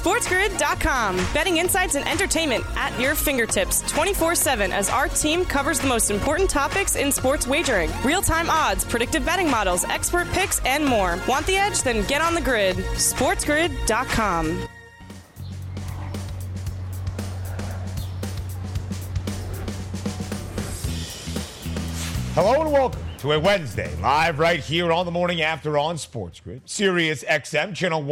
SportsGrid.com. Betting insights and entertainment at your fingertips 24 7 as our team covers the most important topics in sports wagering real time odds, predictive betting models, expert picks, and more. Want the edge? Then get on the grid. SportsGrid.com. Hello and welcome to a Wednesday, live right here on the morning after on Sports Grid, Sirius XM, channel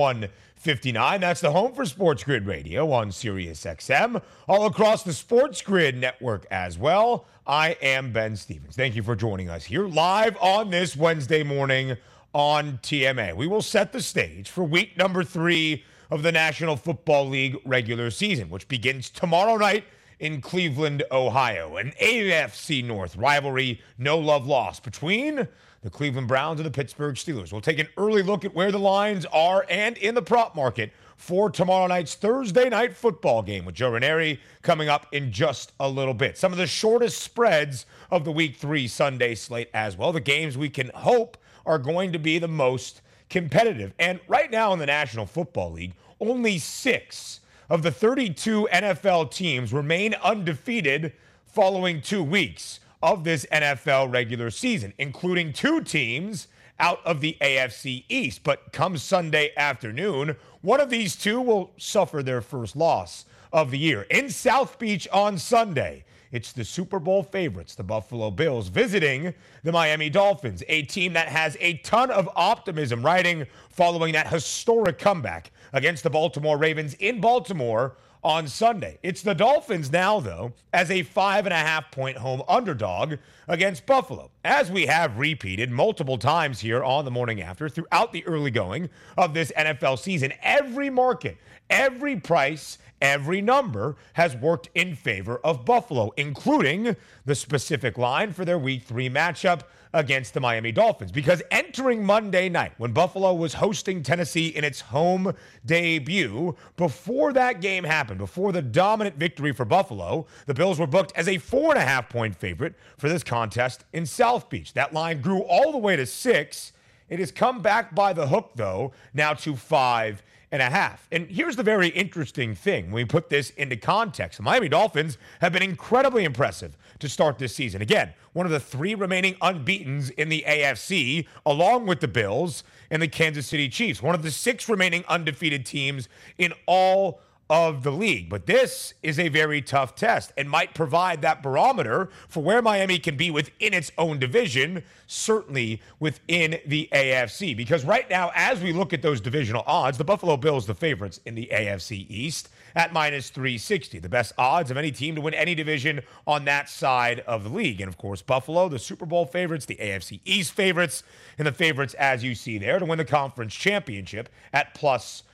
159. That's the home for Sports Grid Radio on Sirius XM, all across the Sports Grid network as well. I am Ben Stevens. Thank you for joining us here live on this Wednesday morning on TMA. We will set the stage for week number three of the National Football League regular season, which begins tomorrow night in Cleveland, Ohio. An AFC North rivalry, no love lost between the Cleveland Browns and the Pittsburgh Steelers. We'll take an early look at where the lines are and in the prop market for tomorrow night's Thursday night football game with Joe Ranieri coming up in just a little bit. Some of the shortest spreads of the week three Sunday slate as well. The games we can hope are going to be the most competitive. And right now in the National Football League, only six of the 32 NFL teams remain undefeated following two weeks of this NFL regular season, including two teams out of the AFC East. But come Sunday afternoon, one of these two will suffer their first loss of the year. In South Beach on Sunday, it's the Super Bowl favorites, the Buffalo Bills, visiting the Miami Dolphins, a team that has a ton of optimism riding following that historic comeback against the Baltimore Ravens in Baltimore on Sunday. It's the Dolphins now, though, as a five and a half point home underdog against Buffalo, as we have repeated multiple times here on the morning after throughout the early going of this NFL season. Every market, every price, every number has worked in favor of Buffalo, including the specific line for their week three matchup against the Miami Dolphins. Because entering Monday night, when Buffalo was hosting Tennessee in its home debut, before that game happened, before the dominant victory for Buffalo, the Bills were booked as a four and a half point favorite for this contest in South Beach. That line grew all the way to six. It has come back by the hook, though, now to five and a half. And here's the very interesting thing when we put this into context. The Miami Dolphins have been incredibly impressive to start this season. Again, one of the three remaining unbeatens in the AFC, along with the Bills and the Kansas City Chiefs, one of the six remaining undefeated teams in all of the league. But this is a very tough test and might provide that barometer for where Miami can be within its own division, certainly within the AFC. Because right now, as we look at those divisional odds, the Buffalo Bills, the favorites in the AFC East, at minus 360, the best odds of any team to win any division on that side of the league. And of course, Buffalo, the Super Bowl favorites, the AFC East favorites, and the favorites, as you see there, to win the conference championship at plus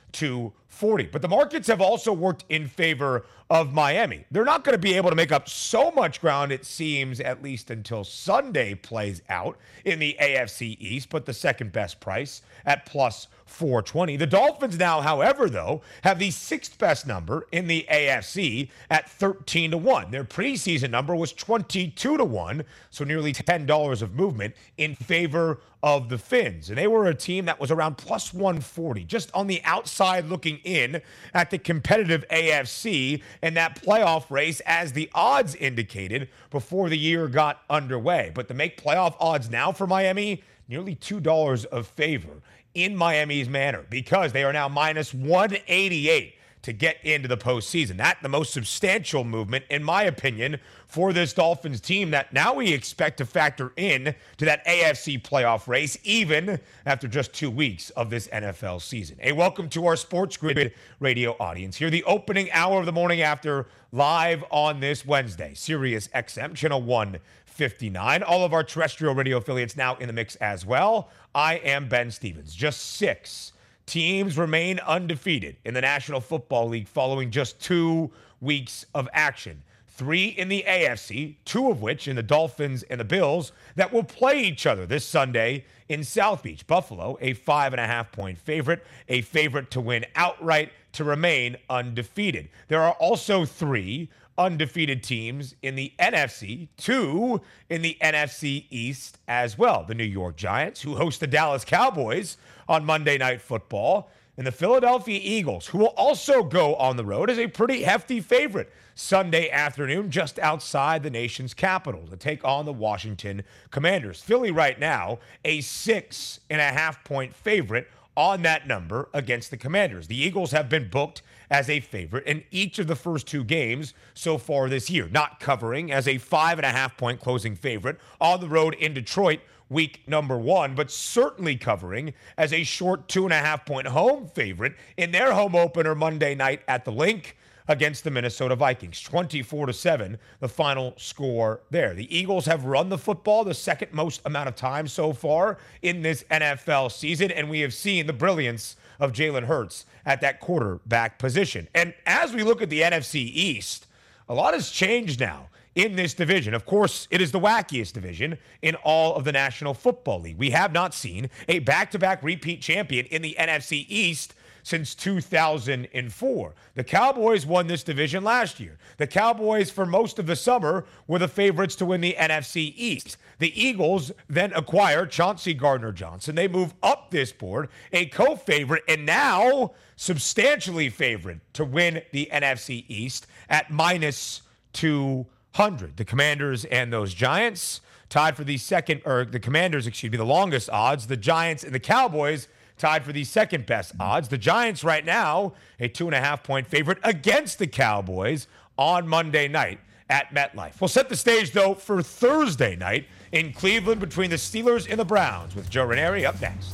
240. But the markets have also worked in favor of Miami. They're not going to be able to make up so much ground, it seems, at least until Sunday plays out in the AFC East, but the second best price at plus 420. The Dolphins now, however, though, have the sixth best number in the AFC at 13 to 1. Their preseason number was 22 to 1, so nearly $10 of movement in favor of the Fins. And they were a team that was around plus 140, just on the outside looking in at the competitive AFC and that playoff race as the odds indicated before the year got underway. But to make playoff odds now for Miami, nearly $2 of favor in Miami's manner because they are now minus 188 to get into the postseason. That the most substantial movement, in my opinion, for this Dolphins team that now we expect to factor in to that AFC playoff race, even after just two weeks of this NFL season. Hey, welcome to our Sports Grid radio audience here, the opening hour of the morning after live on this Wednesday, Sirius XM, channel 159. All of our terrestrial radio affiliates now in the mix as well. I am Ben Stevens. Just six teams remain undefeated in the National Football League following just two weeks of action. Three in the AFC, two of which in the Dolphins and the Bills, that will play each other this Sunday in South Beach. Buffalo, a five and a half point favorite, a favorite to win outright to remain undefeated. There are also three undefeated teams in the NFC, two in the NFC East as well. The New York Giants, who host the Dallas Cowboys on Monday Night Football, And the Philadelphia Eagles, who will also go on the road, as a pretty hefty favorite Sunday afternoon just outside the nation's capital to take on the Washington Commanders. Philly, right now, a six and a half point favorite on that number against the Commanders. The Eagles have been booked as a favorite in each of the first two games so far this year, not covering as a five and a half point closing favorite on the road in Detroit week number one, but certainly covering as a short two and a half point home favorite in their home opener Monday night at the Linc against the Minnesota Vikings. 24 to 7, the final score there. The Eagles have run the football the second most amount of time so far in this NFL season, and we have seen the brilliance of Jalen Hurts at that quarterback position. And as we look at the NFC East, a lot has changed now in this division. Of course, it is the wackiest division in all of the National Football League. We have not seen a back to back repeat champion in the NFC East since 2004. The Cowboys won this division last year. The Cowboys, for most of the summer, were the favorites to win the NFC East. The Eagles then acquire Chauncey Gardner Johnson. They move up this board, a co favorite, and now substantially favored to win the NFC East at minus 200. The Commanders and those Giants tied for the second, or the Commanders, excuse me, the longest odds. The Giants and the Cowboys tied for the second best odds. The Giants, right now, a two and a half point favorite against the Cowboys on Monday night at MetLife. We'll set the stage, though, for Thursday night in Cleveland between the Steelers and the Browns with Joe Ranieri up next.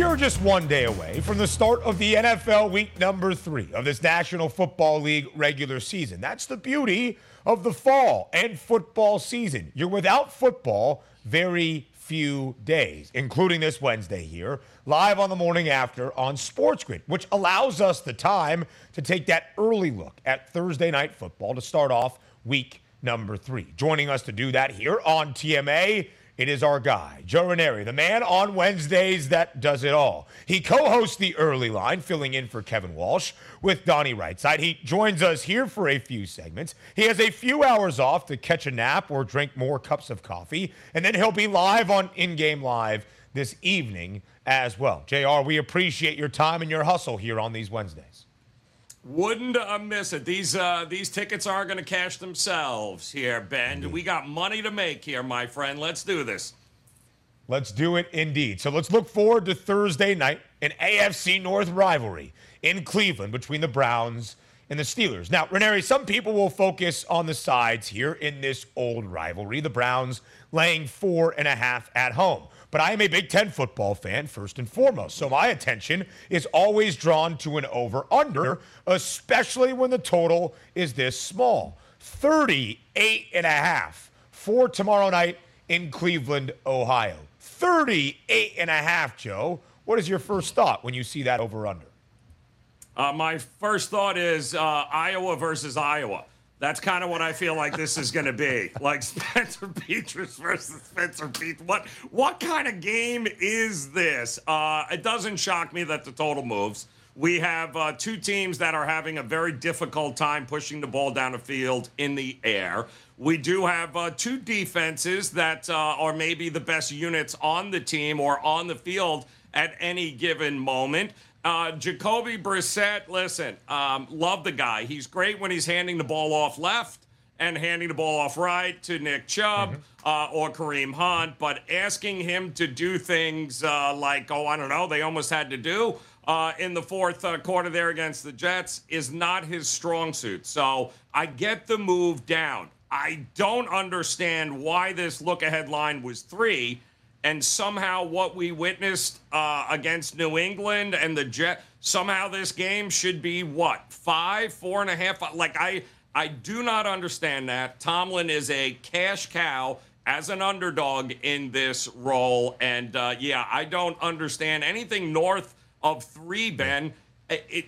We are just one day away from the start of the NFL week number three of this National Football League regular season. That's the beauty of the fall and football season. You're without football very few days, including this Wednesday here, live on the morning after on Sports Grid, which allows us the time to take that early look at Thursday night football to start off week number three. Joining us to do that here on TMA it is our guy, Joe Ranieri, the man on Wednesdays that does it all. He co hosts the early line, filling in for Kevin Walsh with Donnie Rightside. He joins us here for a few segments. He has a few hours off to catch a nap or drink more cups of coffee, and then he'll be live on In Game Live this evening as well. JR, we appreciate your time and your hustle here on these Wednesdays. Wouldn't uh, miss it. These uh, these tickets aren't going to cash themselves here, Ben. We got money to make here, my friend. Let's do this. Let's do it indeed. So let's look forward to Thursday night, an AFC North rivalry in Cleveland between the Browns and the Steelers. Now, Ranieri, some people will focus on the sides here in this old rivalry. The Browns laying four and a half at home. But I am a Big Ten football fan first and foremost. So my attention is always drawn to an over under, especially when the total is this small 38 and a half for tomorrow night in Cleveland, Ohio. 38 and a half, Joe. What is your first thought when you see that over under? Uh, my first thought is uh, Iowa versus Iowa. That's kind of what I feel like this is going to be. Like Spencer Petras versus Spencer Petras. What what kind of game is this? Uh, it doesn't shock me that the total moves. We have uh, two teams that are having a very difficult time pushing the ball down the field in the air. We do have uh, two defenses that uh, are maybe the best units on the team or on the field at any given moment. Uh, Jacoby Brissett, listen, um, love the guy. He's great when he's handing the ball off left and handing the ball off right to Nick Chubb mm-hmm. uh, or Kareem Hunt, but asking him to do things uh, like, oh, I don't know, they almost had to do uh, in the fourth uh, quarter there against the Jets is not his strong suit. So I get the move down. I don't understand why this look ahead line was three and somehow what we witnessed uh, against New England and the Jet, somehow this game should be what five, four and a half. Like I, I do not understand that. Tomlin is a cash cow as an underdog in this role, and uh, yeah, I don't understand anything north of three. Ben, it, it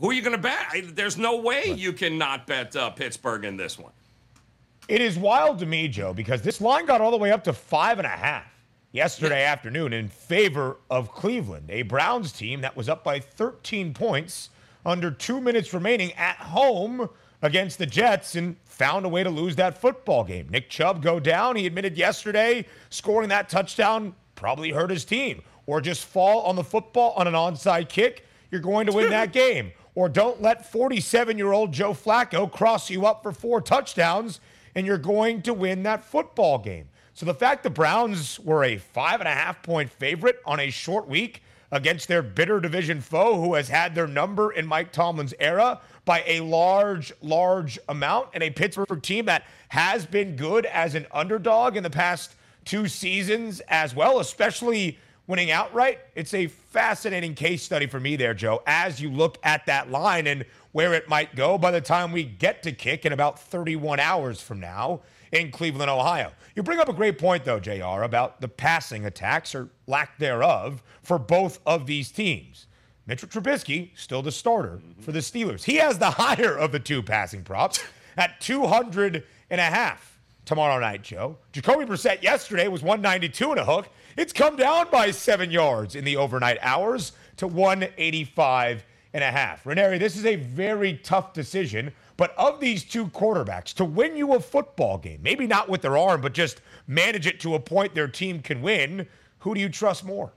who are you going to bet? I, there's no way you can not bet uh, Pittsburgh in this one. It is wild to me, Joe, because this line got all the way up to five and a half yesterday afternoon in favor of Cleveland, a Browns team that was up by 13 points under two minutes remaining at home against the Jets and found a way to lose that football game. Nick Chubb go down. He admitted yesterday scoring that touchdown probably hurt his team. Or just fall on the football on an onside kick, you're going to win that game. Or don't let 47 year old Joe Flacco cross you up for four touchdowns and you're going to win that football game. So the fact the Browns were a five and a half point favorite on a short week against their bitter division foe who has had their number in Mike Tomlin's era by a large, large amount, and a Pittsburgh team that has been good as an underdog in the past two seasons as well, especially winning outright. It's a fascinating case study for me there, Joe, as you look at that line and where it might go by the time we get to kick in about 31 hours from now in Cleveland, Ohio. You bring up a great point, though, JR, about the passing attacks or lack thereof for both of these teams. Mitchell Trubisky, still the starter for the Steelers. He has the higher of the two passing props at 200 and a half tomorrow night, Joe. Jacoby Brissett yesterday was 192 and a hook. It's come down by seven yards in the overnight hours to 185 and a half. Ranieri, this is a very tough decision. But of these two quarterbacks, to win you a football game, maybe not with their arm, but just manage it to a point their team can win, who do you trust more?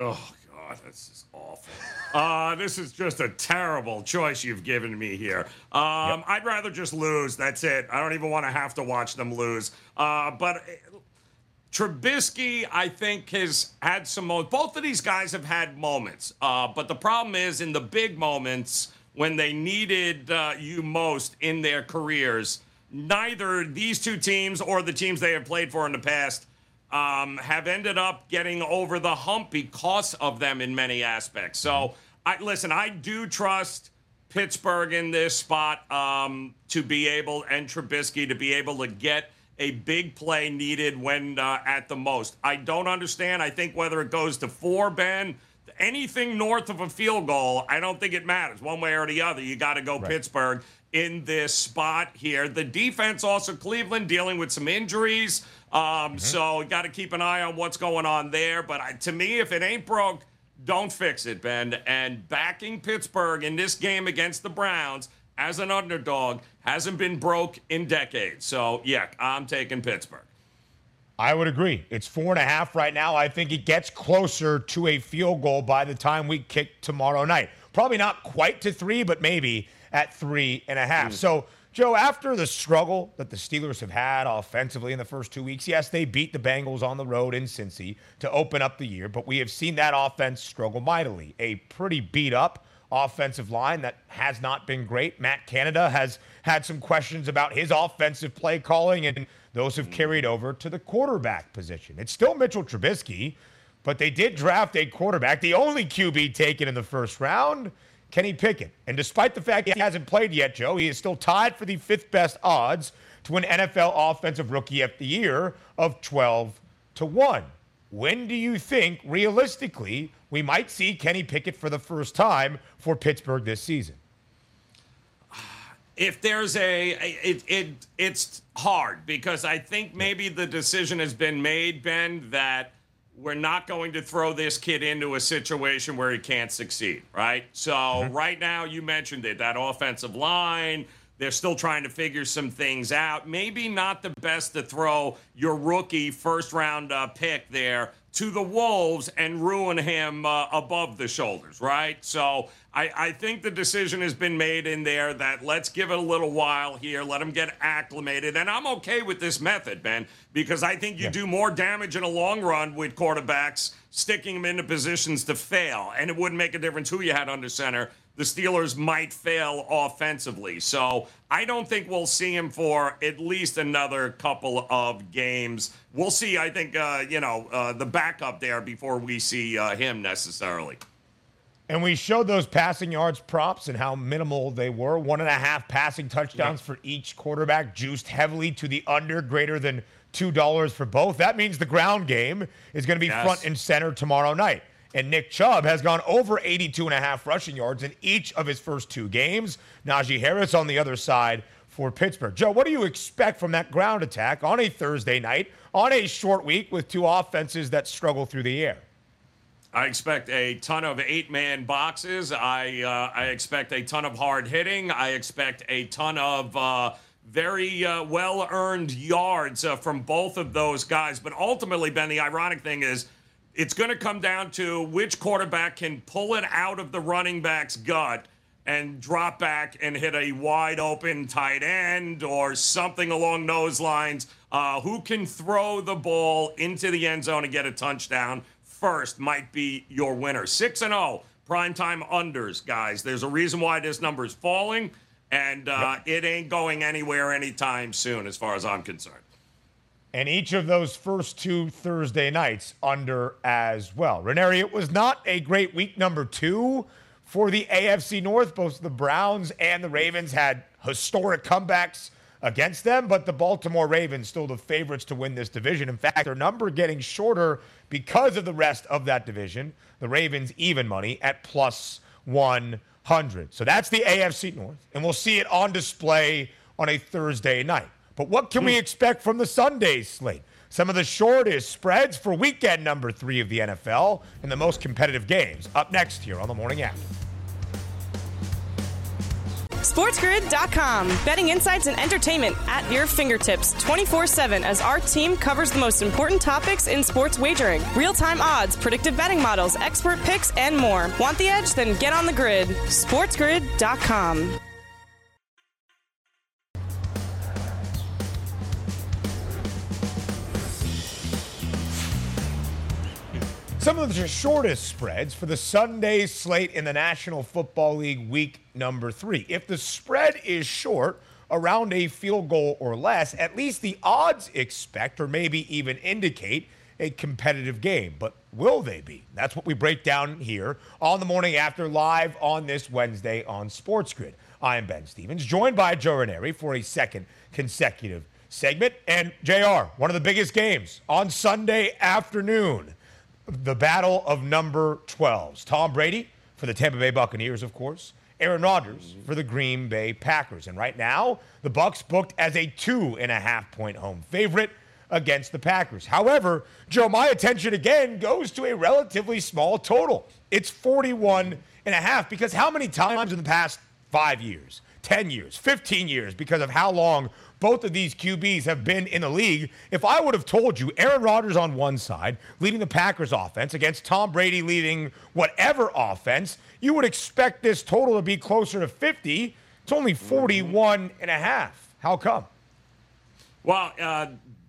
Oh, God, this is awful. Uh, this is just a terrible choice you've given me here. Um, yep. I'd rather just lose. That's it. I don't even want to have to watch them lose. Uh, but Trubisky, I think, has had some moments. Both of these guys have had moments. Uh, but the problem is, in the big moments, when they needed uh, you most in their careers, neither these two teams or the teams they have played for in the past um, have ended up getting over the hump because of them in many aspects. So, I listen. I do trust Pittsburgh in this spot um, to be able and Trubisky to be able to get a big play needed when uh, at the most. I don't understand. I think whether it goes to four, Ben, anything north of a field goal, I don't think it matters one way or the other. You got to go right. Pittsburgh in this spot here. The defense also Cleveland dealing with some injuries. Um, mm-hmm. So got to keep an eye on what's going on there. But I, to me, if it ain't broke, don't fix it, Ben. And backing Pittsburgh in this game against the Browns as an underdog hasn't been broke in decades. So, yeah, I'm taking Pittsburgh. I would agree. It's four and a half right now. I think it gets closer to a field goal by the time we kick tomorrow night. Probably not quite to three, but maybe at three and a half. Mm. So, Joe, after the struggle that the Steelers have had offensively in the first two weeks, yes, they beat the Bengals on the road in Cincy to open up the year, but we have seen that offense struggle mightily. A pretty beat up offensive line that has not been great. Matt Canada has had some questions about his offensive play calling, and those have hmm. carried over to the quarterback position. It's still Mitchell Trubisky, but they did draft a quarterback, the only QB taken in the first round, Kenny Pickett. And despite the fact he hasn't played yet, Joe, he is still tied for the fifth best odds to an NFL Offensive Rookie of the Year of 12 to 1. When do you think, realistically, we might see Kenny Pickett for the first time for Pittsburgh this season? If there's a, it, it it's hard because I think maybe the decision has been made, Ben, that we're not going to throw this kid into a situation where he can't succeed, right? So mm-hmm. right now, you mentioned it, that offensive line. They're still trying to figure some things out. Maybe not the best to throw your rookie first round uh, pick there to the Wolves and ruin him uh, above the shoulders, right? So I, I, think the decision has been made in there that let's give it a little while here, let him get acclimated. And I'm okay with this method, Ben, because I think you yeah. do more damage in a long run with quarterbacks sticking them into positions to fail. And it wouldn't make a difference who you had under center the Steelers might fail offensively. So I don't think we'll see him for at least another couple of games. We'll see, I think, uh, you know, uh, the backup there before we see uh, him necessarily. And we showed those passing yards props and how minimal they were. One and a half passing touchdowns yeah. for each quarterback, juiced heavily to the under, greater than $2 for both. That means the ground game is going to be yes. front and center tomorrow night. And Nick Chubb has gone over 82 and a half rushing yards in each of his first two games. Najee Harris on the other side for Pittsburgh. Joe, what do you expect from that ground attack on a Thursday night, on a short week with two offenses that struggle through the air? I expect a ton of eight-man boxes. I uh, I expect a ton of hard hitting. I expect a ton of uh, very uh, well-earned yards uh, from both of those guys. But ultimately, Ben, the ironic thing is, it's going to come down to which quarterback can pull it out of the running back's gut and drop back and hit a wide open tight end or something along those lines. Uh, who can throw the ball into the end zone and get a touchdown first might be your winner. 6 and 0 primetime unders, guys. There's a reason why this number is falling, and uh, it ain't going anywhere anytime soon, as far as I'm concerned. And each of those first two Thursday nights under as well. Ranieri, it was not a great week number two for the AFC North. Both the Browns and the Ravens had historic comebacks against them, but the Baltimore Ravens still the favorites to win this division. In fact, their number getting shorter because of the rest of that division. The Ravens even money at plus 100. So that's the AFC North, and we'll see it on display on a Thursday night. But what can we hmm. expect from the Sunday slate? Some of the shortest spreads for weekend number three of the NFL and the most competitive games up next here on the morning after. SportsGrid.com. Betting insights and entertainment at your fingertips 24 7 as our team covers the most important topics in sports wagering real time odds, predictive betting models, expert picks, and more. Want the edge? Then get on the grid. SportsGrid.com. Some of the shortest spreads for the Sunday slate in the National Football League week number three. If the spread is short, around a field goal or less, at least the odds expect or maybe even indicate a competitive game. But will they be? That's what we break down here on the morning after live on this Wednesday on Sports Grid. I am Ben Stevens, joined by Joe Ranieri for a second consecutive segment. And JR, one of the biggest games on Sunday afternoon the battle of number 12s. Tom Brady for the Tampa Bay Buccaneers, of course. Aaron Rodgers for the Green Bay Packers. And right now, the Bucs booked as a two and a half point home favorite against the Packers. However, Joe, my attention again goes to a relatively small total. It's 41 and a half because how many times in the past five years, 10 years, 15 years, because of how long both of these QBs have been in the league. If I would have told you Aaron Rodgers on one side, leading the Packers offense, against Tom Brady leading whatever offense, you would expect this total to be closer to 50. It's only 41 and a half. How come? Well, uh,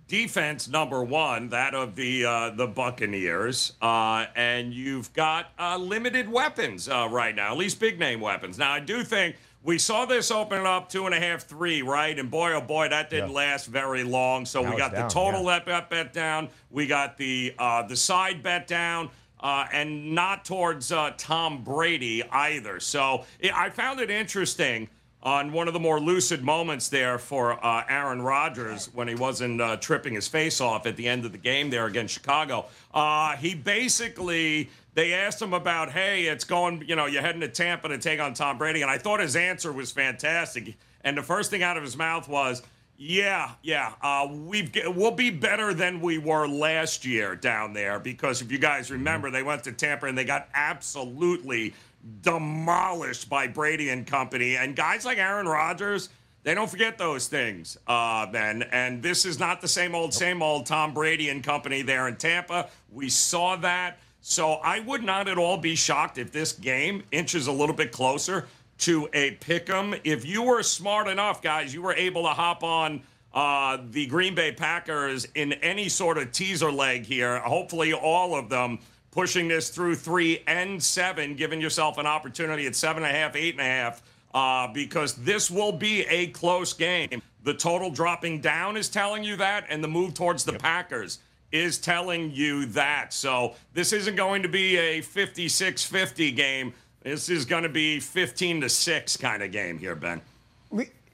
defense number one, that of the uh, the Buccaneers, uh, and you've got uh, limited weapons uh, right now, at least big name weapons. Now, I do think we saw this open up two and a half, three, right? And boy, oh boy, that didn't yeah. last very long. So now we got the total yeah. bet, bet down. We got the uh, the side bet down. Uh, and not towards uh, Tom Brady either. So it, I found it interesting on one of the more lucid moments there for uh, Aaron Rodgers when he wasn't uh, tripping his face off at the end of the game there against Chicago. Uh, he basically they asked him about, hey, it's going, you know, you're heading to Tampa to take on Tom Brady. And I thought his answer was fantastic. And the first thing out of his mouth was, yeah, yeah, uh, we've we'll be better than we were last year down there because if you guys remember, they went to Tampa and they got absolutely demolished by Brady and company. And guys like Aaron Rodgers, they don't forget those things, uh, Ben. And this is not the same old, same old Tom Brady and company there in Tampa. We saw that. So I would not at all be shocked if this game inches a little bit closer to a pick 'em. If you were smart enough, guys, you were able to hop on uh, the Green Bay Packers in any sort of teaser leg here. Hopefully, all of them pushing this through three and seven, giving yourself an opportunity at seven and a half, eight and a half, uh, because this will be a close game. The total dropping down is telling you that, and the move towards the yep. Packers is telling you that. So this isn't going to be a 56 50 game. This is going to be 15 to 6 kind of game here, Ben.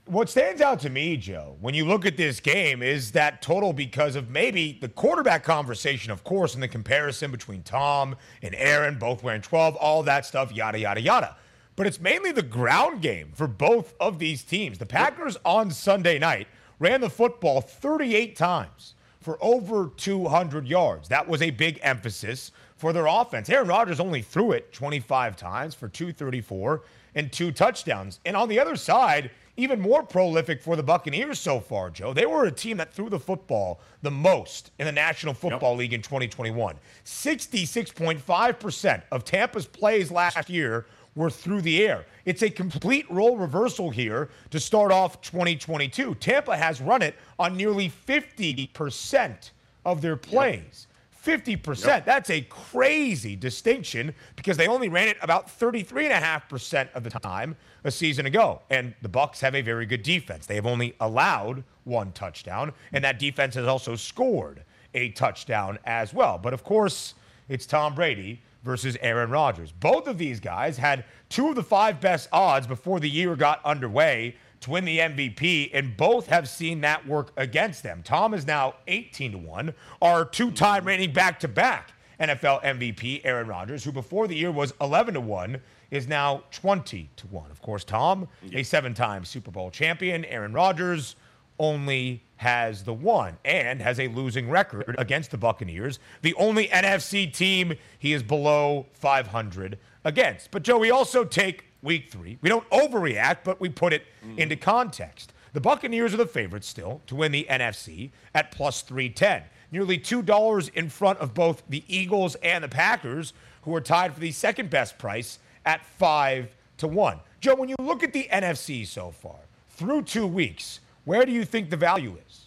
What stands out to me, Joe, when you look at this game is that total because of maybe the quarterback conversation, of course, and the comparison between Tom and Aaron, both wearing 12, all that stuff, yada, yada, yada. But it's mainly the ground game for both of these teams. The Packers on Sunday night ran the football 38 times for over 200 yards. That was a big emphasis for their offense. Aaron Rodgers only threw it 25 times for 234 and two touchdowns. And on the other side, even more prolific for the Buccaneers so far, Joe. They were a team that threw the football the most in the National Football yep. League in 2021. 66.5% of Tampa's plays last year were through the air. It's a complete role reversal here to start off 2022. Tampa has run it on nearly 50% of their plays. Yep. 50%. Yep. That's a crazy distinction because they only ran it about 33.5% of the time a season ago. And the Bucs have a very good defense. They have only allowed one touchdown, and that defense has also scored a touchdown as well. But of course, it's Tom Brady versus Aaron Rodgers. Both of these guys had two of the five best odds before the year got underway to win the MVP, and both have seen that work against them. Tom is now 18 to 1, our two time reigning back to back NFL MVP, Aaron Rodgers, who before the year was 11 to 1, is now 20 to 1. Of course, Tom, a seven time Super Bowl champion, Aaron Rodgers only has the one and has a losing record against the Buccaneers, the only NFC team he is below 500 against. But Joe, we also take week three. We don't overreact, but we put it mm. into context. The Buccaneers are the favorites still to win the NFC at plus 310. Nearly $2 in front of both the Eagles and the Packers, who are tied for the second best price at 5 to 1. Joe, when you look at the NFC so far, through two weeks, where do you think the value is?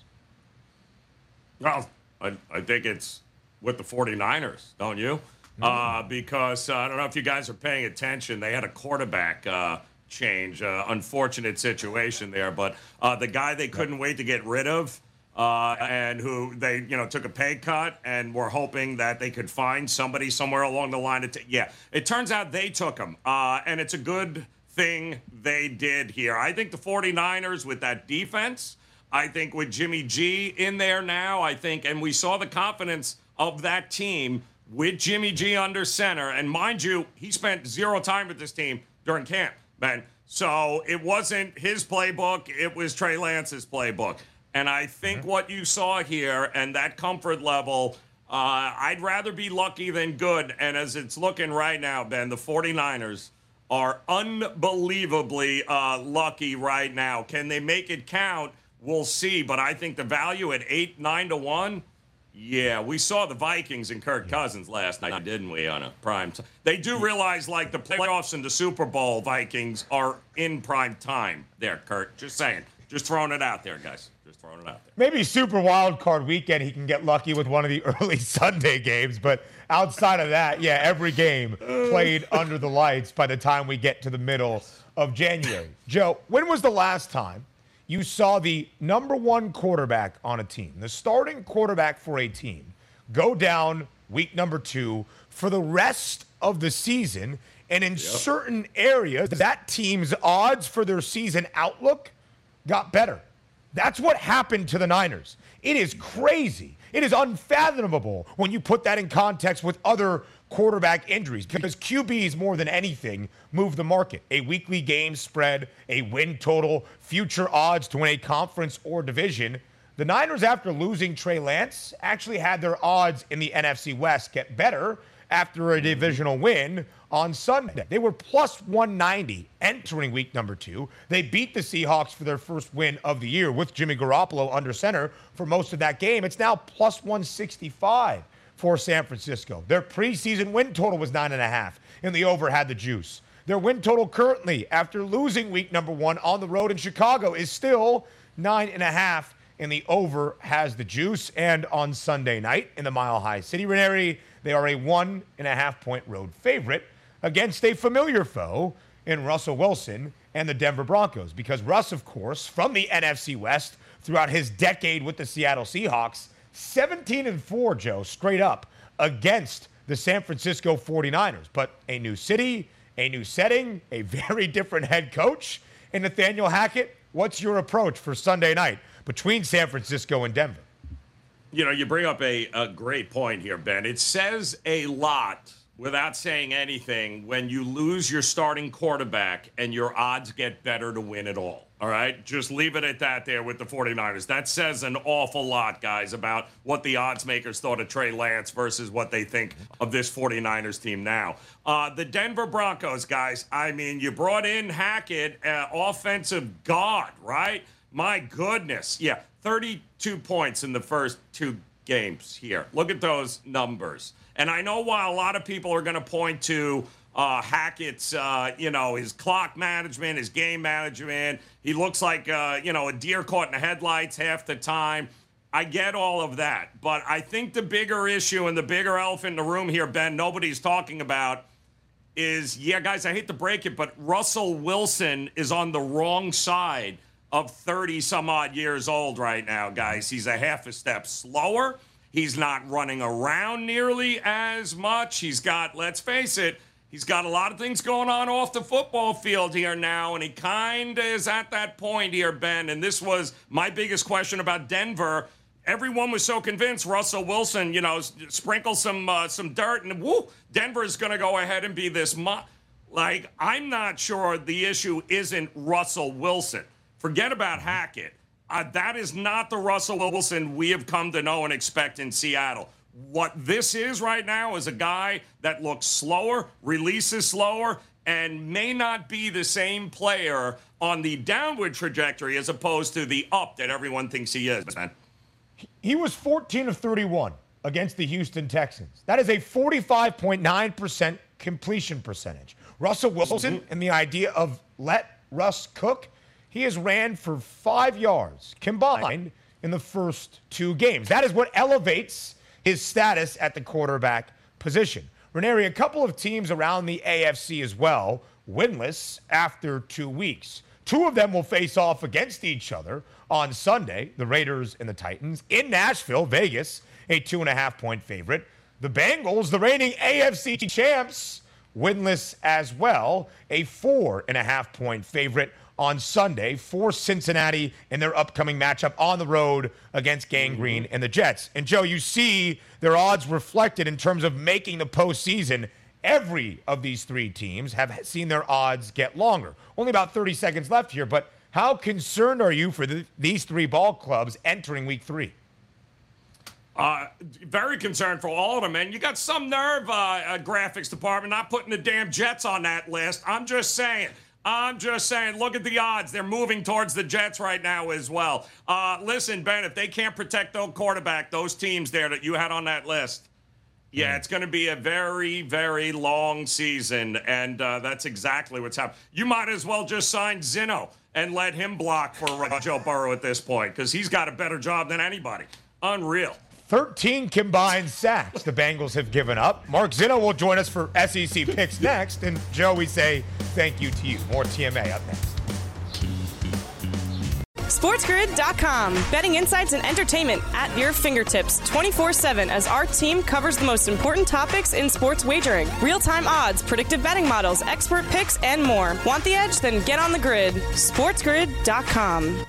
Well, I, I think it's with the 49ers, don't you? Uh, because uh, I don't know if you guys are paying attention. They had a quarterback uh, change. Uh, unfortunate situation there, but uh, the guy they couldn't wait to get rid of. Uh, and who they, you know, took a pay cut and were hoping that they could find somebody somewhere along the line. To yeah, it turns out they took him, and it's a good thing they did here. I think the 49ers with that defense, I think with Jimmy G in there now, I think, and we saw the confidence of that team with Jimmy G under center. And mind you, he spent zero time with this team during camp, man. So it wasn't his playbook, it was Trey Lance's playbook. And I think what you saw here and that comfort level, uh, I'd rather be lucky than good. And as it's looking right now, Ben, the 49ers are unbelievably uh, lucky right now. Can they make it count? We'll see. But I think the value at 8, 9 to 1 yeah, we saw the Vikings and Kirk Cousins last night, didn't we? On a prime time, they do realize like the playoffs and the Super Bowl Vikings are in prime time. There, Kurt. Just saying. Just throwing it out there, guys. Just throwing it out there. Maybe Super Wild Card Weekend, he can get lucky with one of the early Sunday games, but outside of that, yeah, every game played under the lights by the time we get to the middle of January. Joe, when was the last time? You saw the number one quarterback on a team, the starting quarterback for a team, go down week number two for the rest of the season. And in yep. certain areas, that team's odds for their season outlook got better. That's what happened to the Niners. It is crazy. It is unfathomable when you put that in context with other quarterback injuries because QBs more than anything move the market. A weekly game spread, a win total, future odds to win a conference or division. The Niners, after losing Trey Lance, actually had their odds in the NFC West get better after a divisional win on Sunday. They were plus 190 entering week number two. They beat the Seahawks for their first win of the year with Jimmy Garoppolo under center for most of that game. It's now plus 165 for San Francisco. Their preseason win total was nine and a half, and the over had the juice. Their win total currently, after losing week number one on the road in Chicago, is still nine and a half, and the over has the juice. And on Sunday night in the Mile High City, Ranieri, they are a one and a half point road favorite against a familiar foe in Russell Wilson and the Denver Broncos. Because Russ, of course, from the NFC West throughout his decade with the Seattle Seahawks, 17 and 4, Joe, straight up against the San Francisco 49ers. But a new city, a new setting, a very different head coach, and Nathaniel Hackett What's your approach for Sunday night between San Francisco and Denver? You know, you bring up a, a great point here, Ben. It says a lot without saying anything when you lose your starting quarterback and your odds get better to win it all. All right. Just leave it at that there with the 49ers. That says an awful lot, guys, about what the odds makers thought of Trey Lance versus what they think of this 49ers team now. Uh, the Denver Broncos, guys, I mean, you brought in Hackett, uh, offensive god, right? My goodness. Yeah. 32 points in the first two games here. Look at those numbers. And I know why a lot of people are going to point to uh, Hackett's, uh, you know, his clock management, his game management, he looks like, uh, you know, a deer caught in the headlights half the time. I get all of that. But I think the bigger issue and the bigger elephant in the room here, Ben, nobody's talking about is yeah, guys, I hate to break it, but Russell Wilson is on the wrong side of 30 some odd years old right now, guys. He's a half a step slower. He's not running around nearly as much. He's got, let's face it, he's got a lot of things going on off the football field here now, and he kind of is at that point here, Ben. And this was my biggest question about Denver. Everyone was so convinced Russell Wilson, you know, sprinkle some uh, some dirt, and woo, is going to go ahead and be this. Mo- like, I'm not sure the issue isn't Russell Wilson. Forget about Hackett. Uh, that is not the Russell Wilson we have come to know and expect in Seattle. What this is right now is a guy that looks slower, releases slower, and may not be the same player on the downward trajectory as opposed to the up that everyone thinks he is, man. He was 14 of 31 against the Houston Texans. That is a 45.9% completion percentage. Russell Wilson mm-hmm. and the idea of let Russ cook he has ran for five yards combined in the first two games. That is what elevates his status at the quarterback position. Ranieri, a couple of teams around the AFC as well, winless after two weeks. Two of them will face off against each other on Sunday, the Raiders and the Titans, in Nashville, Vegas, a two and a half point favorite. The Bengals, the reigning AFC champs, winless as well, a four and a half point favorite on Sunday for Cincinnati in their upcoming matchup on the road against Gang Green and the Jets. And Joe, you see their odds reflected in terms of making the postseason. Every of these three teams have seen their odds get longer. Only about 30 seconds left here, but how concerned are you for the, these three ball clubs entering week three? Uh, very concerned for all of them, and you got some nerve, uh, uh, graphics department, not putting the damn Jets on that list. I'm just saying. I'm just saying, look at the odds. They're moving towards the Jets right now as well. Uh, listen, Ben, if they can't protect their quarterback, those teams there that you had on that list, yeah, it's going to be a very, very long season, and uh, that's exactly what's happening. You might as well just sign Zinno and let him block for Joe Burrow at this point because he's got a better job than anybody. Unreal. 13 combined sacks the Bengals have given up. Mark Zinno will join us for SEC picks next. And Joe, we say thank you to you. More TMA up next. SportsGrid.com. Betting insights and entertainment at your fingertips 24 7 as our team covers the most important topics in sports wagering real time odds, predictive betting models, expert picks, and more. Want the edge? Then get on the grid. SportsGrid.com.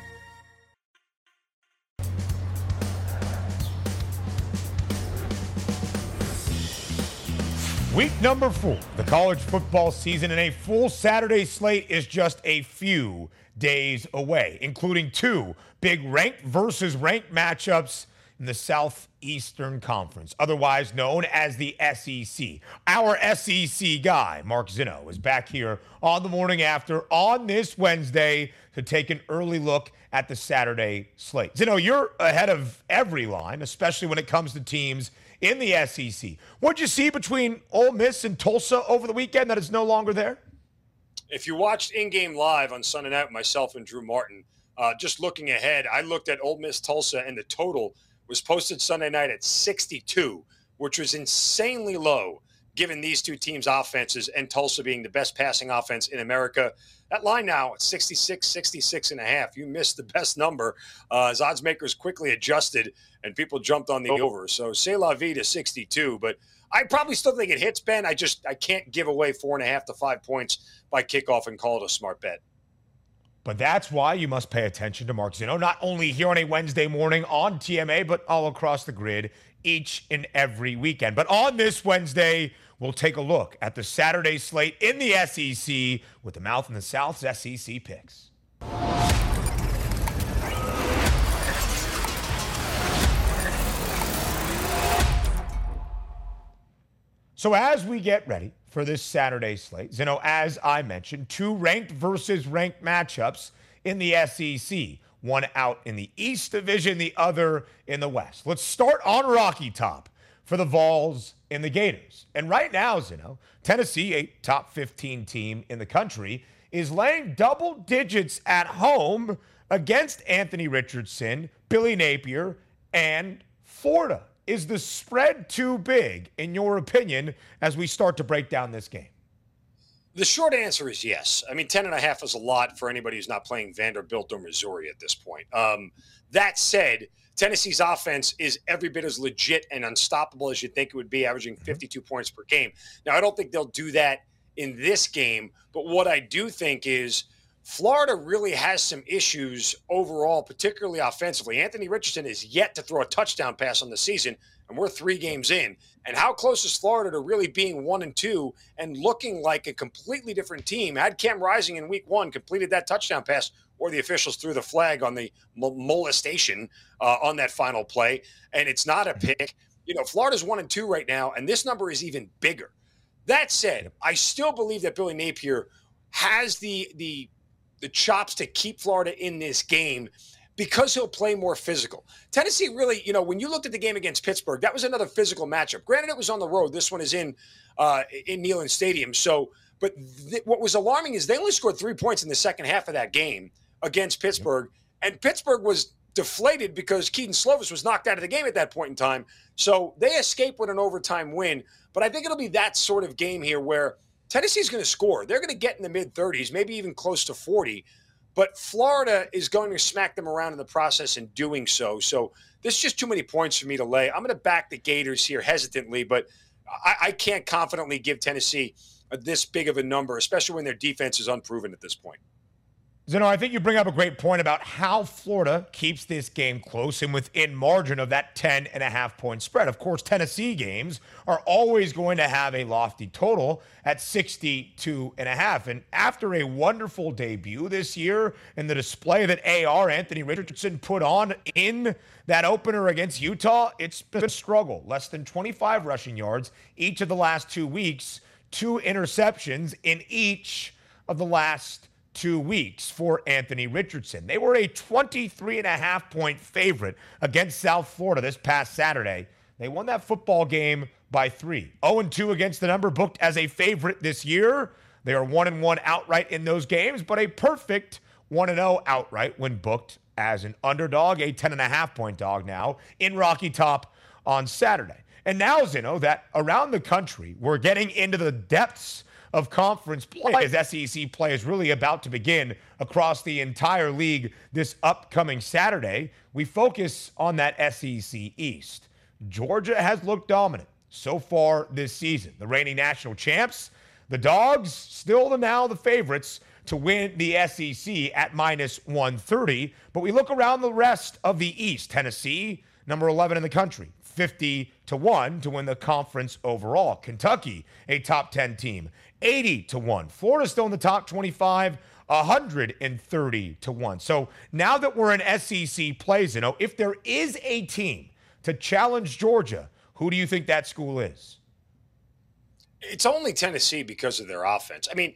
Week number four, the college football season, and a full Saturday slate is just a few days away, including two big ranked versus ranked matchups in the Southeastern Conference, otherwise known as the SEC. Our SEC guy, Mark Zinno, is back here on the morning after on this Wednesday to take an early look at the Saturday slate. Zeno, you're ahead of every line, especially when it comes to teams in the SEC. What'd you see between Ole Miss and Tulsa over the weekend that is no longer there? If you watched in game live on Sunday night, myself and Drew Martin, uh, just looking ahead, I looked at Ole Miss Tulsa, and the total was posted Sunday night at 62, which was insanely low given these two teams' offenses and Tulsa being the best passing offense in America. That line now at 66, 66 and a half. You missed the best number uh, as odds makers quickly adjusted and people jumped on the oh. over. So say la vie to 62, but I probably still think it hits Ben. I just I can't give away four and a half to five points by kickoff and call it a smart bet. But that's why you must pay attention to Mark Zinno, not only here on a Wednesday morning on TMA, but all across the grid each and every weekend. But on this Wednesday, we'll take a look at the Saturday slate in the SEC with the Mouth in the South's SEC picks. So as we get ready for this Saturday slate, know, as I mentioned, two ranked versus ranked matchups in the SEC. One out in the East Division, the other in the West. Let's start on Rocky Top for the Vols and the Gators. And right now, Zinno, Tennessee, a top 15 team in the country, is laying double digits at home against Anthony Richardson, Billy Napier, and Florida. Is the spread too big, in your opinion, as we start to break down this game? The short answer is yes. I mean, 10 and a half is a lot for anybody who's not playing Vanderbilt or Missouri at this point. Um, that said, Tennessee's offense is every bit as legit and unstoppable as you'd think it would be, averaging mm-hmm. 52 points per game. Now, I don't think they'll do that in this game, but what I do think is Florida really has some issues overall, particularly offensively. Anthony Richardson is yet to throw a touchdown pass on the season, and we're three games in. And how close is Florida to really being one and two and looking like a completely different team? Had Cam Rising in week one completed that touchdown pass, or the officials threw the flag on the molestation uh, on that final play, and it's not a pick. You know, Florida's one and two right now, and this number is even bigger. That said, I still believe that Billy Napier has the the the chops to keep Florida in this game because he'll play more physical. Tennessee really, you know, when you looked at the game against Pittsburgh, that was another physical matchup. Granted, it was on the road. This one is in uh, in Neyland Stadium. So, but th- what was alarming is they only scored three points in the second half of that game against Pittsburgh, and Pittsburgh was deflated because Kedon Slovis was knocked out of the game at that point in time. So they escape with an overtime win. But I think it'll be that sort of game here where Tennessee's going to score. They're going to get in the mid 30s, maybe even close to 40. But Florida is going to smack them around in the process in doing so. So there's just too many points for me to lay. I'm going to back the Gators here hesitantly, but I, I can't confidently give Tennessee uh, this big of a number, especially when their defense is unproven at this point. Zinno, I think you bring up a great point about how Florida keeps this game close and within margin of that 10 and a half point spread. Of course, Tennessee games are always going to have a lofty total at 62 and a half. And after a wonderful debut this year and the display that AR Anthony Richardson put on in that opener against Utah, it's been a struggle. Less than 25 rushing yards each of the last two weeks, two interceptions in each of the last two weeks for Anthony Richardson. They were a 23 and a half point favorite against South Florida this past Saturday. They won that football game by three. 0 2 against the number booked as a favorite this year. They are 1 and 1 outright in those games, but a perfect 1 0 outright when booked as an underdog, a 10 and a half point dog now in Rocky Top on Saturday. And now, Zinno, that around the country, we're getting into the depths of conference play as SEC play is really about to begin across the entire league this upcoming Saturday. We focus on that SEC East. Georgia has looked dominant so far this season. The reigning national champs, the Dogs, still the now the favorites to win the SEC at minus 130. But we look around the rest of the East. Tennessee, number 11 in the country, 50 to 1 to win the conference overall. Kentucky, a top 10 team, 80 to 1. Florida still in the top 25, 130 to 1. So now that we're in SEC plays, you know, if there is a team to challenge Georgia, who do you think that school is? It's only Tennessee because of their offense. I mean,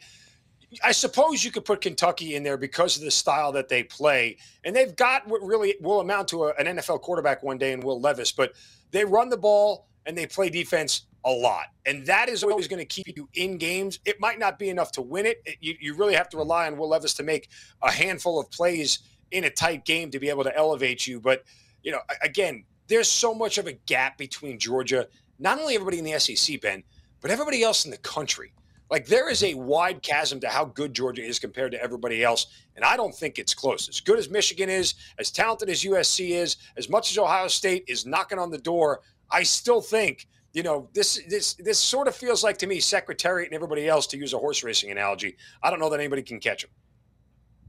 I suppose you could put Kentucky in there because of the style that they play. And they've got what really will amount to a, an NFL quarterback one day in Will Levis, but they run the ball and they play defense a lot. And that is always going to keep you in games. It might not be enough to win it. it you, you really have to rely on Will Levis to make a handful of plays in a tight game to be able to elevate you. But, you know, again, there's so much of a gap between Georgia, not only everybody in the SEC, Ben, but everybody else in the country. Like there is a wide chasm to how good Georgia is compared to everybody else. And I don't think it's close. As good as Michigan is, as talented as USC is, as much as Ohio State is knocking on the door, I still think you know, this this this sort of feels like to me Secretariat and everybody else to use a horse racing analogy. I don't know that anybody can catch them.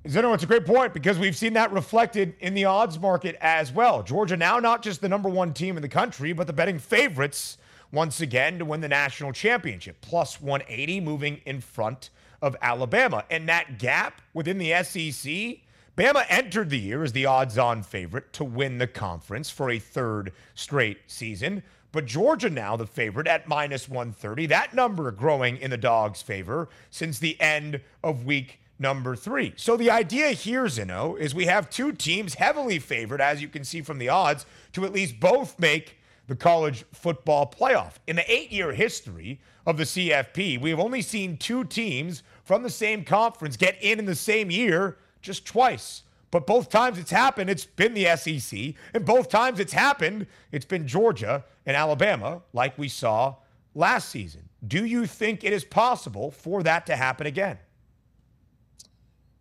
Zinno, it's a great point because we've seen that reflected in the odds market as well. Georgia now not just the number one team in the country, but the betting favorites once again to win the national championship, plus 180, moving in front of Alabama. And that gap within the SEC, Bama entered the year as the odds on favorite to win the conference for a third straight season. But Georgia now the favorite at minus 130. That number growing in the dogs' favor since the end of week number three. So the idea here, Zinno, is we have two teams heavily favored, as you can see from the odds, to at least both make the college football playoff. In the eight year history of the CFP, we have only seen two teams from the same conference get in in the same year just twice. But both times it's happened, it's been the SEC. And both times it's happened, it's been Georgia and Alabama, like we saw last season. Do you think it is possible for that to happen again?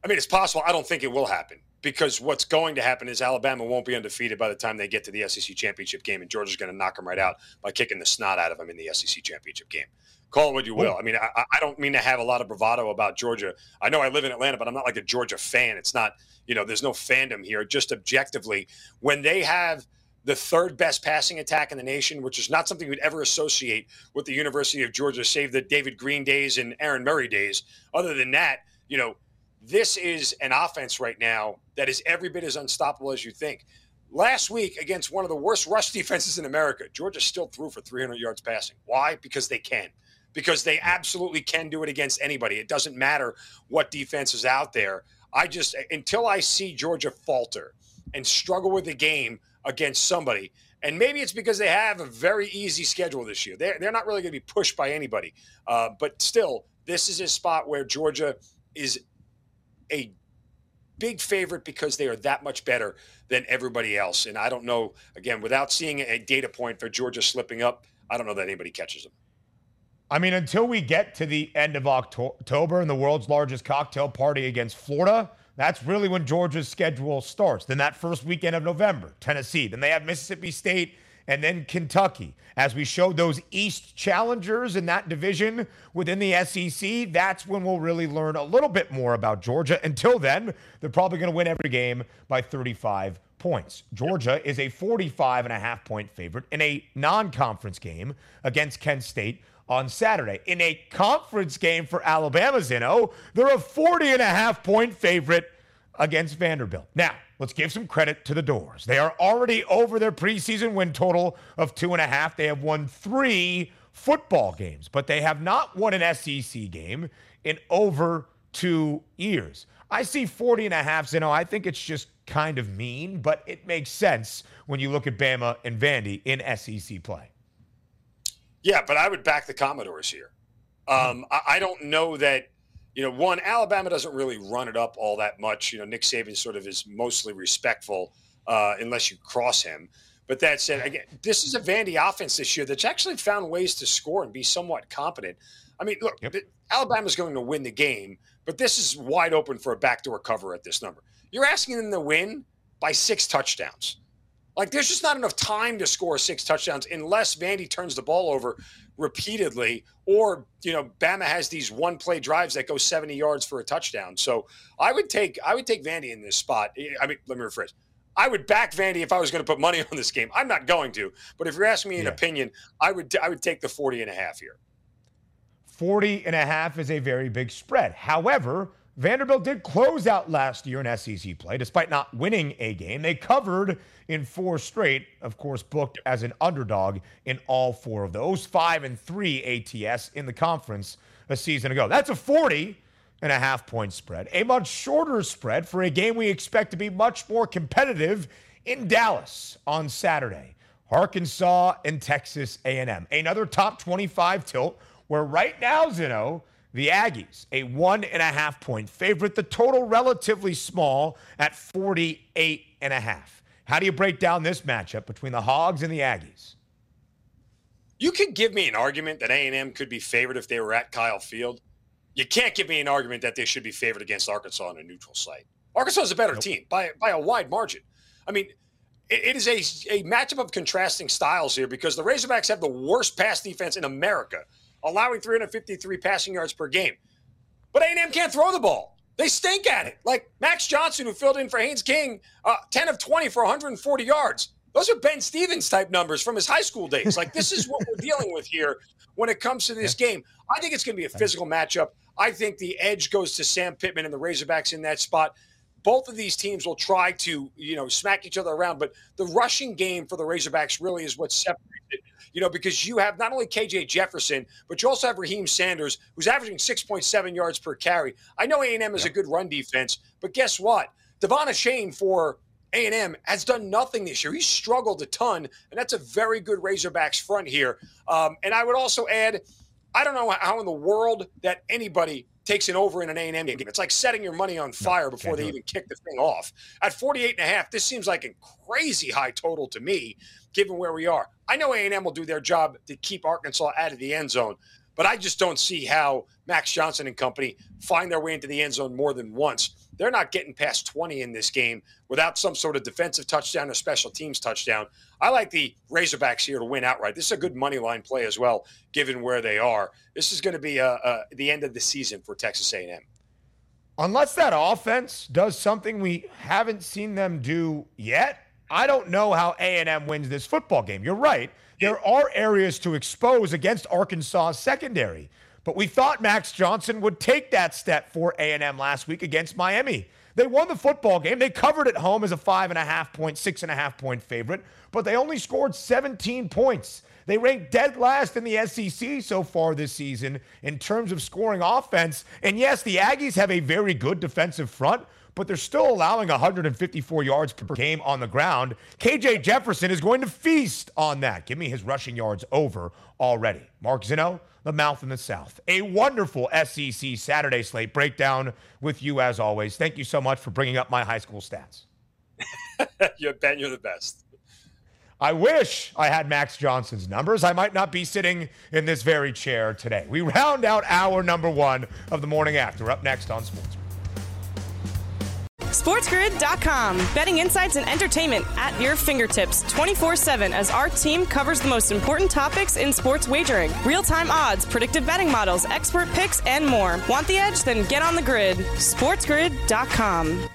I mean, it's possible. I don't think it will happen because what's going to happen is Alabama won't be undefeated by the time they get to the SEC championship game, and Georgia's going to knock them right out by kicking the snot out of them in the SEC championship game. Call it what you will. I mean, I, I don't mean to have a lot of bravado about Georgia. I know I live in Atlanta, but I'm not like a Georgia fan. It's not, you know, there's no fandom here. Just objectively, when they have the third best passing attack in the nation, which is not something you'd ever associate with the University of Georgia, save the David Greene days and Aaron Murray days. Other than that, you know, this is an offense right now that is every bit as unstoppable as you think. Last week, against one of the worst rush defenses in America, Georgia still threw for 300 yards passing. Why? Because they can. Because they absolutely can do it against anybody. It doesn't matter what defense is out there. I just, until I see Georgia falter and struggle with the game against somebody, and maybe it's because they have a very easy schedule this year. They're, they're not really going to be pushed by anybody. Uh, but still, this is a spot where Georgia is a big favorite because they are that much better than everybody else. And I don't know, again, without seeing a data point for Georgia slipping up, I don't know that anybody catches them. I mean, until we get to the end of October and the world's largest cocktail party against Florida, that's really when Georgia's schedule starts. Then that first weekend of November, Tennessee. Then they have Mississippi State and then Kentucky. As we showed those East challengers in that division within the SEC, that's when we'll really learn a little bit more about Georgia. Until then, they're probably going to win every game by 35 points. Georgia is a 45 and a half point favorite in a non conference game against Kent State on Saturday. In a conference game for Alabama, Zinno, they're a 40 and a half point favorite against Vanderbilt. Now, let's give some credit to the Dores. They are already over their preseason win total of two and a half. They have won three football games, but they have not won an SEC game in over two years. I see 40 and a half, you know, I think it's just kind of mean, but it makes sense when you look at Bama and Vandy in SEC play. Yeah, but I would back the Commodores here. Um, I don't know that you know, one, Alabama doesn't really run it up all that much. You know, Nick Saban sort of is mostly respectful uh, unless you cross him. But that said, again, this is a Vandy offense this year that's actually found ways to score and be somewhat competent. I mean, look, yep. Alabama's going to win the game, but this is wide open for a backdoor cover at this number. You're asking them to win by six touchdowns. Like, there's just not enough time to score six touchdowns unless Vandy turns the ball over repeatedly, or you know, Bama has these one play drives that go 70 yards for a touchdown. So I would take I would take Vandy in this spot. I mean, let me rephrase. I would back Vandy if I was going to put money on this game. I'm not going to, but if you're asking me an yeah. opinion, I would I would take the 40 and a half here. 40 and a half is a very big spread. However, Vanderbilt did close out last year in SEC play despite not winning a game. They covered in four straight, of course, booked as an underdog in all four of those, five and three ATS in the conference a season ago. That's a 40 and a half point spread, a much shorter spread for a game we expect to be much more competitive in Dallas on Saturday. Arkansas and Texas A&M. Another top 25 tilt where right now, Zinno, the Aggies, a one and a half point favorite. The total relatively small at 48 and a half. How do you break down this matchup between the Hogs and the Aggies? You could give me an argument that A&M could be favored if they were at Kyle Field. You can't give me an argument that they should be favored against Arkansas on a neutral site. Arkansas is a better nope. team by, by a wide margin. I mean, it, it is a, a matchup of contrasting styles here because the Razorbacks have the worst pass defense in America allowing 353 passing yards per game. But A&M can't throw the ball. They stink at it. Like Max Johnson, who filled in for Haynes King, uh, 10 of 20 for 140 yards. Those are Ben Stevens type numbers from his high school days. Like, this is what we're dealing with here when it comes to this game. I think it's going to be a physical matchup. I think the edge goes to Sam Pittman and the Razorbacks in that spot. Both of these teams will try to, you know, smack each other around, but the rushing game for the Razorbacks really is what separates it you know, because you have not only KJ Jefferson, but you also have Raheim Sanders, who's averaging 6.7 yards per carry. I know A&M is a good run defense, but guess what? De'Von Achane for A&M has done nothing this year. He's struggled a ton, and that's a very good Razorbacks front here. Um, and I would also add, I don't know how in the world that anybody takes an over in an A&M game. It's like setting your money on fire before they even kick the thing off. At 48 and a half, this seems like a crazy high total to me, given where we are. I know A&M will do their job to keep Arkansas out of the end zone, but I just don't see how Max Johnson and company find their way into the end zone more than once. They're not getting past 20 in this game without some sort of defensive touchdown or special teams touchdown. I like the Razorbacks here to win outright. This is a good money line play as well, given where they are. This is going to be a, a, the end of the season for Texas A&M. Unless that offense does something we haven't seen them do yet, I don't know how A&M wins this football game. You're right. There are areas to expose against Arkansas secondary. But we thought Max Johnson would take that step for A&M last week against Miami. They won the football game. They covered at home as a five and a half point, six and a half point favorite, but they only scored 17 points. They ranked dead last in the SEC so far this season in terms of scoring offense. And yes, the Aggies have a very good defensive front, but they're still allowing 154 yards per game on the ground. KJ Jefferson is going to feast on that. Give me his rushing yards over already. Mark Zinno, the mouth in the South. A wonderful SEC Saturday slate breakdown with you as always. Thank you so much for bringing up my high school stats. you Ben, you're the best. I wish I had Max Johnson's numbers. I might not be sitting in this very chair today. We round out hour number one of the morning after. Up next on Sports. SportsGrid.com. Betting insights and entertainment at your fingertips 24 7 as our team covers the most important topics in sports wagering real time odds, predictive betting models, expert picks, and more. Want the edge? Then get on the grid. SportsGrid.com.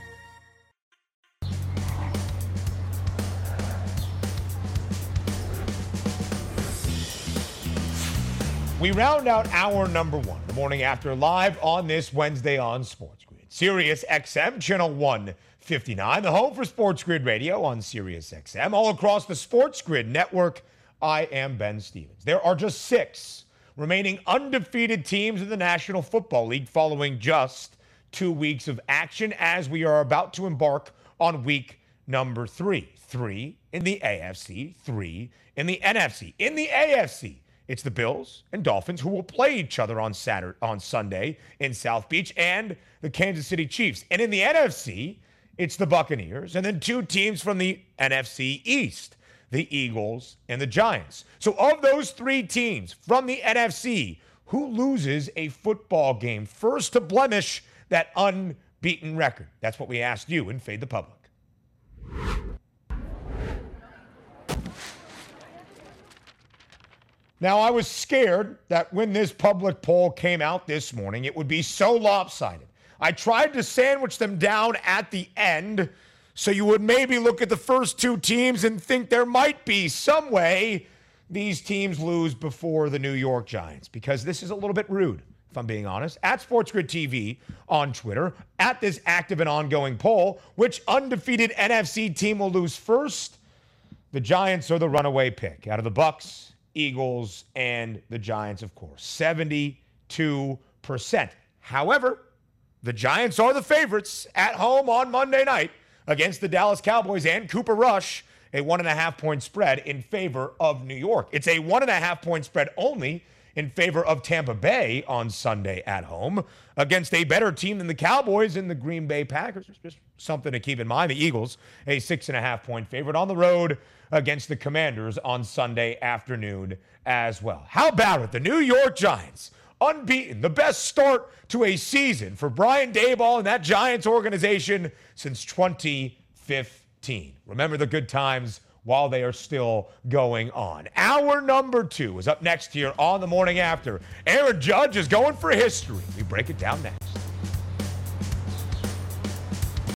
We round out hour number one, the morning after, live on this Wednesday on Sports. Sirius XM, channel 159, the home for Sports Grid Radio on Sirius XM, all across the Sports Grid network. I am Ben Stevens. There are just six remaining undefeated teams in the National Football League following just two weeks of action as we are about to embark on week number three. Three in the AFC, three in the NFC. In the AFC, it's the Bills and Dolphins who will play each other on Saturday on Sunday in South Beach and the Kansas City Chiefs. And in the NFC, it's the Buccaneers and then two teams from the NFC East, the Eagles and the Giants. So of those 3 teams from the NFC, who loses a football game first to blemish that unbeaten record? That's what we asked you in Fade the Public. Now, I was scared that when this public poll came out this morning, it would be so lopsided. I tried to sandwich them down at the end so you would maybe look at the first two teams and think there might be some way these teams lose before the New York Giants because this is a little bit rude, if I'm being honest. At SportsGrid TV on Twitter, at this active and ongoing poll, which undefeated NFC team will lose first? The Giants are the runaway pick out of the Bucs Eagles, and the Giants, of course. 72%. However, the Giants are the favorites at home on Monday night against the Dallas Cowboys and Cooper Rush, a one and a half point spread in favor of New York. It's a one and a half point spread only in favor of Tampa Bay on Sunday at home against a better team than the Cowboys in the Green Bay Packers. Just something to keep in mind. The Eagles, a six and a half point favorite on the road against the Commanders on Sunday afternoon as well. How about it? The New York Giants, unbeaten, the best start to a season for Brian Daboll and that Giants organization since 2015. Remember the good times while they are still going on. Hour number two is up next here on the morning after. Aaron Judge is going for history. We break it down next.